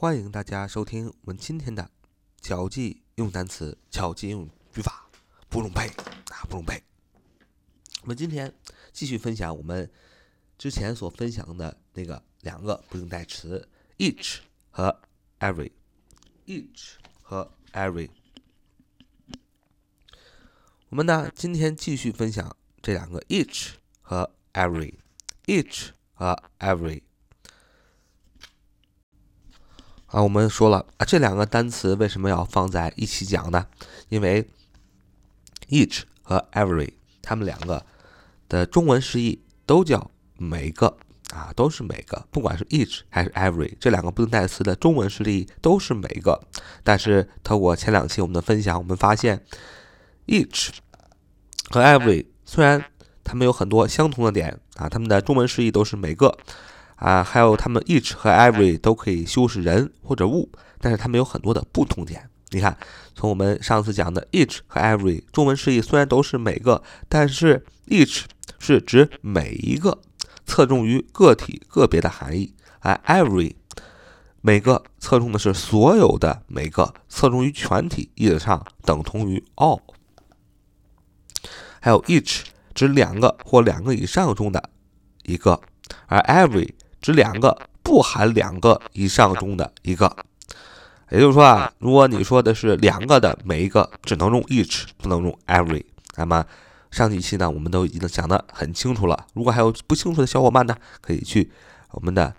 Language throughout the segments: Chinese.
欢迎大家收听我们今天的巧记用单词、巧记用语法，不用背啊，不用背。我们今天继续分享我们之前所分享的那个两个不定代词：each 和 every。each 和 every。我们呢，今天继续分享这两个 each 和 every。each 和 every。啊，我们说了啊，这两个单词为什么要放在一起讲呢？因为 each 和 every 它们两个的中文释义都叫每个啊，都是每个，不管是 each 还是 every 这两个不定代词的中文释义都是每个。但是透过前两期我们的分享，我们发现 each 和 every 虽然它们有很多相同的点啊，它们的中文释义都是每个。啊，还有它们 each 和 every 都可以修饰人或者物，但是它们有很多的不同点。你看，从我们上次讲的 each 和 every 中文释义虽然都是每个，但是 each 是指每一个，侧重于个体个别的含义；而 every 每个侧重的是所有的每个，侧重于全体，意思上等同于 all。还有 each 指两个或两个以上中的一个，而 every 指两个不含两个以上中的一个，也就是说啊，如果你说的是两个的每一个，只能用 each，不能用 every。那么上几期呢，我们都已经讲得很清楚了。如果还有不清楚的小伙伴呢，可以去我们的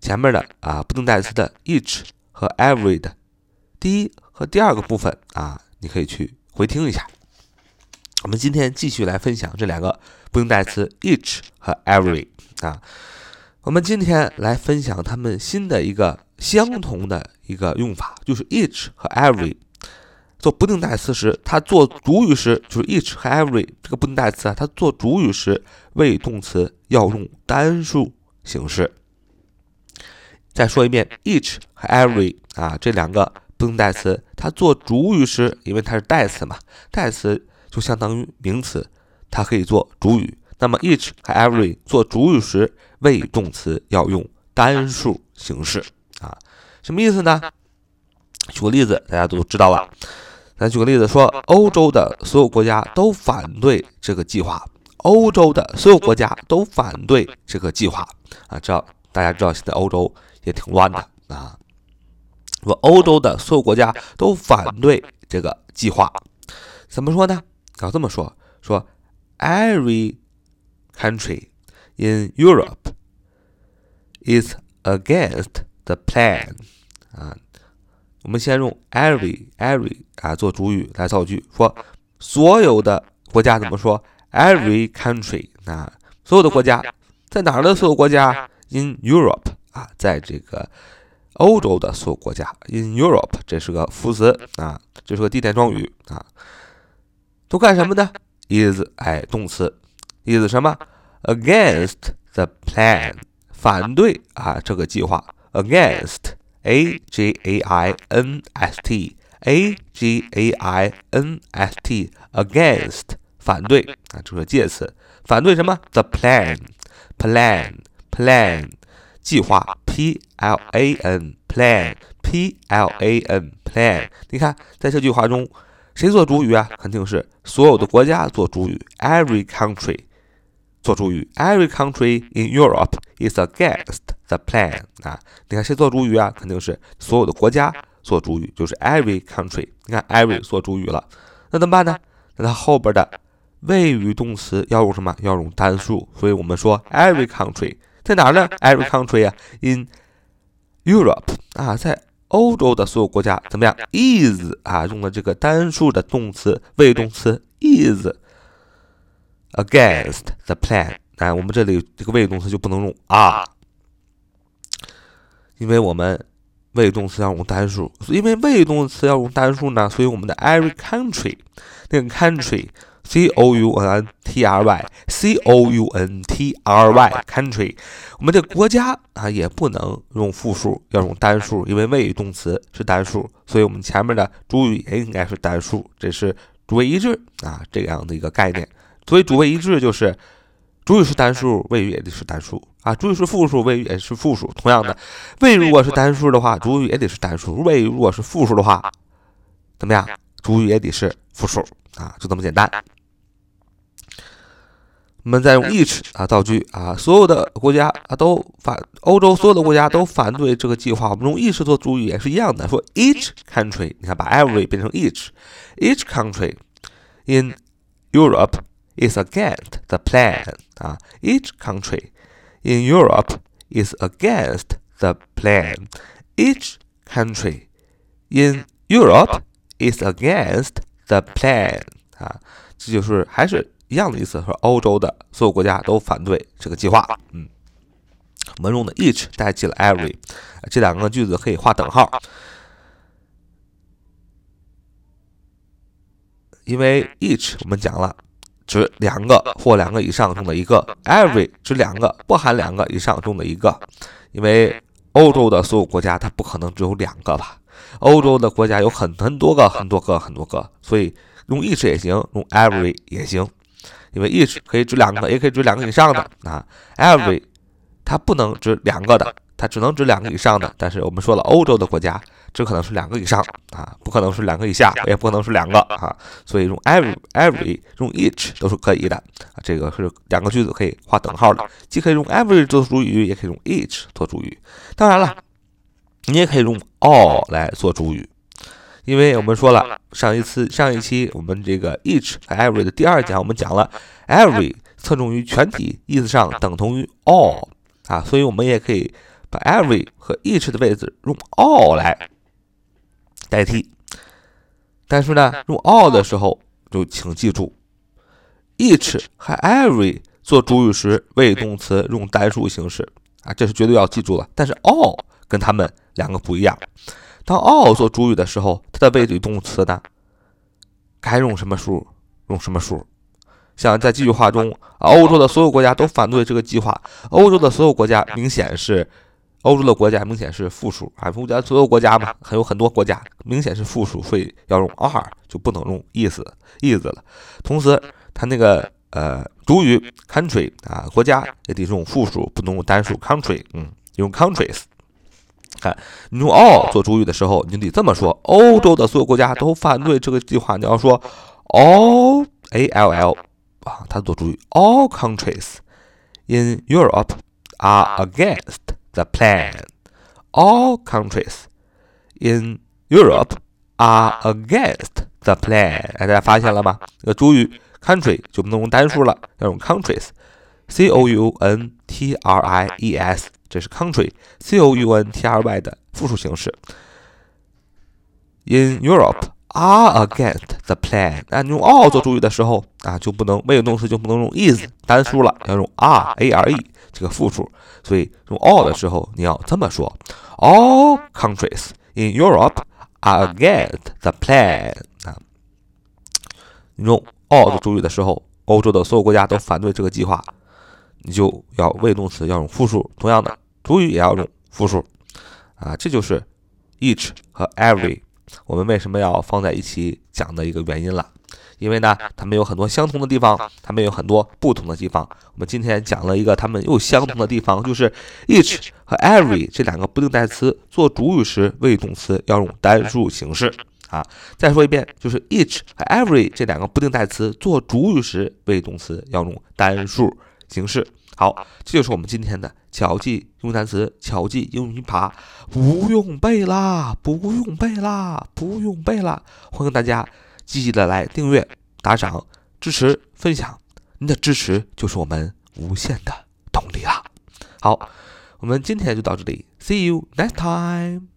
前面的啊不定代词的 each 和 every 的第一和第二个部分啊，你可以去回听一下。我们今天继续来分享这两个不定代词 each 和 every 啊。我们今天来分享它们新的一个相同的一个用法，就是 each 和 every 做不定代词时，它做主语时就是 each 和 every 这个不定代词啊，它做主语时谓语动词要用单数形式。再说一遍，each 和 every 啊这两个不定代词，它做主语时，因为它是代词嘛，代词就相当于名词，它可以做主语。那么 each 和 every 做主语时。谓语动词要用单数形式啊，什么意思呢？举个例子，大家都知道了。咱举个例子说，欧洲的所有国家都反对这个计划。欧洲的所有国家都反对这个计划啊，知道大家知道，现在欧洲也挺乱的啊。说欧洲的所有国家都反对这个计划，怎么说呢？要这么说，说 every country in Europe。is against the plan 啊，我们先用 every every 啊做主语来造句，说所有的国家怎么说？every country 啊，所有的国家在哪儿的所有国家？in Europe 啊，在这个欧洲的所有国家，in Europe 这是个副词啊，这是个地点状语啊，都干什么呢？is 哎动词，is 什么 ？against the plan。反对啊，这个计划，against，a g a i n s t，a g a i n s t，against，反对啊，这是介词，反对什么？the plan，plan，plan，计划，p l a n，plan，p l a n，plan。你看，在这句话中，谁做主语啊？肯定是所有的国家做主语，every country。 做主语，Every country in Europe is against the plan。啊，你看谁做主语啊？肯定是所有的国家做主语，就是 every country。你看 every 做主语了，那怎么办呢？那它后边的谓语动词要用什么？要用单数。所以我们说 every country 在哪儿呢？Every country 啊，in Europe 啊，在欧洲的所有国家怎么样？is 啊，用了这个单数的动词谓语动词 is。Against the plan，哎，我们这里这个谓语动词就不能用啊，因为我们谓语动词要用单数，因为谓语动词要用单数呢，所以我们的 every country 那个 country，c o u n t r y，c o u n t r y，country，我们这国家啊也不能用复数，要用单数，因为谓语动词是单数，所以我们前面的主语也应该是单数，这是主谓一致啊这样的一个概念。所以主谓一致就是主语是单数，谓语也得是单数啊，主语是复数，谓语也是复数。同样的，谓语如果是单数的话，主语也得是单数；谓语如果是复数的话，怎么样？主语也得是复数啊，就这么简单。我们再用 each 啊造句啊，所有的国家啊都反，欧洲所有的国家都反对这个计划。我们用 each 做主语也是一样的，说 each country，你看把 every 变成 each，each country in Europe is against the plan 啊，each country in Europe is against the plan. Each country in Europe is against the plan. 啊，这就是还是一样的意思，说欧洲的所有国家都反对这个计划。嗯，我们用的 each 代替了 every，这两个句子可以画等号，因为 each 我们讲了。指两个或两个以上中的一个，every 指两个不含两个以上中的一个，因为欧洲的所有国家它不可能只有两个吧？欧洲的国家有很很多个很多个很多个，所以用 each 也行，用 every 也行，因为 each 可以指两个，也可以指两个以上的啊，every 它不能指两个的。它只能指两个以上的，但是我们说了，欧洲的国家只可能是两个以上啊，不可能是两个以下，也不可能是两个啊，所以用 every every 用 each 都是可以的啊，这个是两个句子可以画等号的，既可以用 every 做主语，也可以用 each 做主语。当然了，你也可以用 all 来做主语，因为我们说了，上一次上一期我们这个 each 和 every 的第二讲，我们讲了 every 侧重于全体，意思上等同于 all 啊，所以我们也可以。把 every 和 each 的位置用 all 来代替，但是呢，用 all 的时候就请记住，each 和 every 做主语时谓语动词用单数形式啊，这是绝对要记住了。但是 all 跟他们两个不一样，当 all 做主语的时候，它的谓语动词呢该用什么数用什么数。像在这句话中，欧洲的所有国家都反对这个计划，欧洲的所有国家明显是。欧洲的国家明显是复数啊，国家所有国家嘛，还有很多国家明显是复数，所以要用 are 就不能用 is is 了。同时，它那个呃主语 country 啊，国家也得用复数，不能用单数 country，嗯，用 countries。看，你用 all 做主语的时候，你得这么说：欧洲的所有国家都反对这个计划。你要说 all a l l 啊，它做主语，all countries in Europe are against。The plan. All countries in Europe are against the plan. 哎，大家发现了吗？这个主语 country 就不能用单数了，要用 countries，c o u n t r i e s，这是 country，c o u n t r y 的复数形式。In Europe are against the plan. 那你用 all 做主语的时候啊，就不能谓语动词就不能用 is 单数了，要用 are a r e 这个复数。所以用 all 的时候，你要这么说：All countries in Europe are against the plan。啊，你用 all 做主语的时候，欧洲的所有国家都反对这个计划，你就要谓语动词要用复数。同样的，主语也要用复数。啊，这就是 each 和 every 我们为什么要放在一起讲的一个原因了。因为呢，它们有很多相同的地方，它们有很多不同的地方。我们今天讲了一个它们又相同的地方，就是 each 和 every 这两个不定代词做主语时，谓语动词要用单数形式啊。再说一遍，就是 each 和 every 这两个不定代词做主语时，谓语动词要用单数形式。好，这就是我们今天的巧记英语单词，巧记英语拼法，不用背啦，不用背啦，不用背啦，欢迎大家。积极的来订阅、打赏、支持、分享，您的支持就是我们无限的动力啊！好，我们今天就到这里，See you next time。